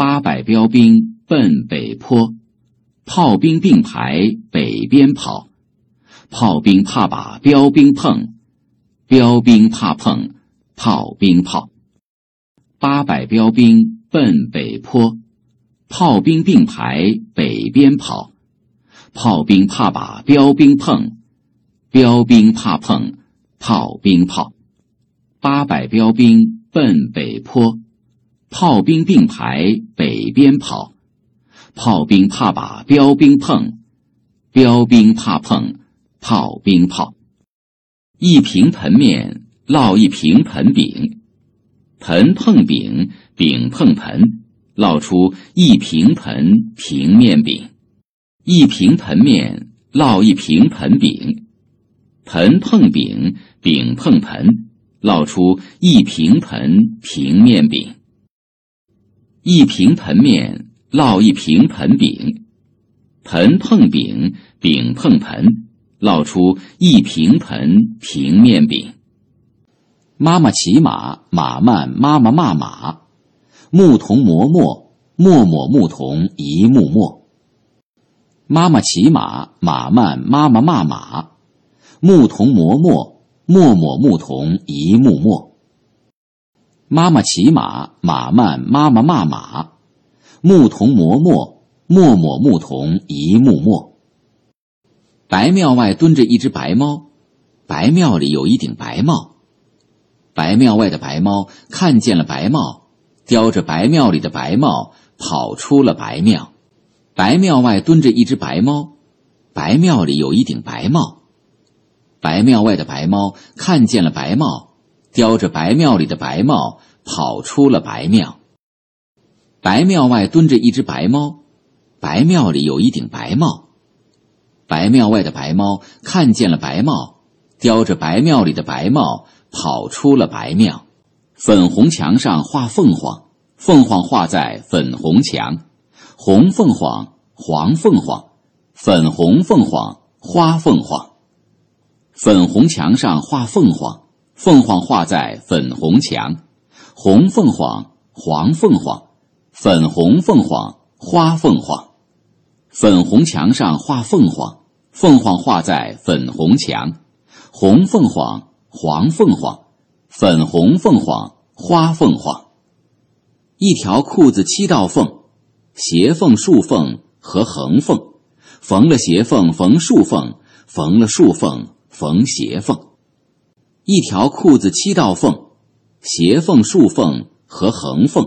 八百标兵奔北坡，炮兵并排北边跑，炮兵怕把标兵碰，标兵怕碰炮兵炮。八百标兵奔北坡，炮兵并排北边跑，炮兵怕把标兵碰，标兵怕碰炮兵炮。八百标兵奔北坡。炮兵并排北边跑，炮兵怕把标兵碰，标兵怕碰炮兵炮。一平盆面烙一平盆饼，盆碰饼，饼碰盆，烙出一平盆平面饼。一平盆面烙一平盆饼，盆碰饼，饼碰盆，烙出一平盆平面饼。一平盆面烙一平盆饼，盆碰饼，饼碰盆，烙出一平盆平面饼。妈妈骑马，马慢，妈妈骂马。牧童磨墨，墨抹牧童一幕墨。妈妈骑马，马慢，妈妈骂马。牧童磨墨，墨抹牧童一幕墨。妈妈骑马，马慢；妈妈骂马。牧童磨墨，墨抹牧童一幕墨。白庙外蹲着一只白猫，白庙里有一顶白帽。白庙外的白猫看见了白帽，叼着白庙里的白帽跑出了白庙。白庙外蹲着一只白猫，白庙里有一顶白帽。白庙外的白猫看见了白帽。叼着白庙里的白帽跑出了白庙。白庙外蹲着一只白猫，白庙里有一顶白帽。白庙外的白猫看见了白帽，叼着白庙里的白帽跑出了白庙。粉红墙上画凤凰，凤凰画在粉红墙，红凤凰，黄凤凰，粉红凤凰，花凤凰。粉红墙上画凤凰。凤凰画在粉红墙，红凤凰，黄凤凰，粉红凤凰，花凤凰。粉红墙上画凤凰，凤凰画在粉红墙，红凤凰，黄凤凰，粉红凤凰，花凤凰。一条裤子七道缝，斜缝、竖缝和横缝，缝了斜缝，缝竖缝，缝了竖缝，缝斜缝。一条裤子七道缝，斜缝、竖缝和横缝，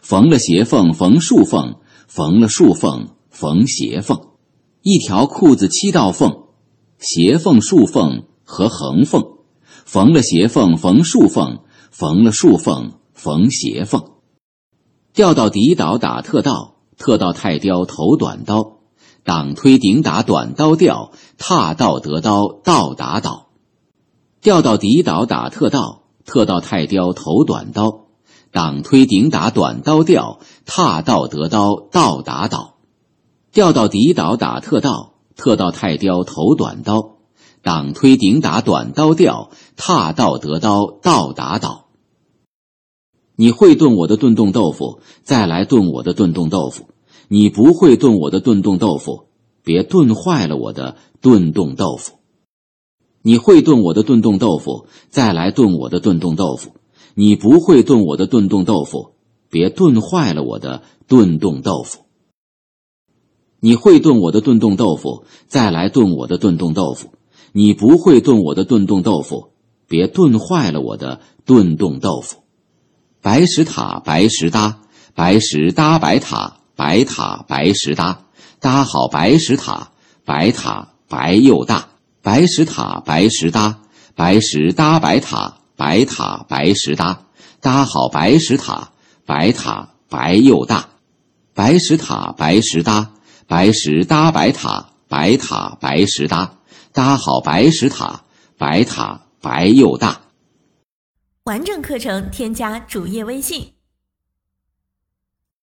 缝了斜缝，缝竖缝，缝了竖缝，缝斜缝。一条裤子七道缝，斜缝、竖缝和横缝，缝了斜缝，缝竖缝，缝了竖缝，缝斜缝。钓到底倒打特倒，特倒太刁头短刀，挡推顶打短刀钓，踏倒得刀倒打倒。调到底倒打特倒，特倒太刁头短刀，挡推顶打短刀调，踏倒得刀倒打倒。调到底倒打特倒，特倒太刁头短刀，挡推顶打短刀调，踏倒得刀倒打倒。你会炖我的炖冻豆腐，再来炖我的炖冻豆腐；你不会炖我的炖冻豆腐，别炖坏了我的炖冻豆腐。你会炖我的炖冻豆腐，再来炖我的炖冻豆腐；你不会炖我的炖冻豆腐，别炖坏了我的炖冻豆腐。你会炖我的炖冻豆腐，再来炖我的炖冻豆腐；你不会炖我的炖冻豆腐，别炖坏了我的炖冻豆腐。白石塔，白石搭，白石搭白塔，白塔白石搭，搭好白石塔，白塔白又大。白石塔，白石搭，白石搭白塔，白塔白石搭，搭好白石塔，白塔白又大。白石塔，白石搭，白石搭白塔，白塔白石搭，搭好白石塔，白塔白又大。完整课程添加主页微信。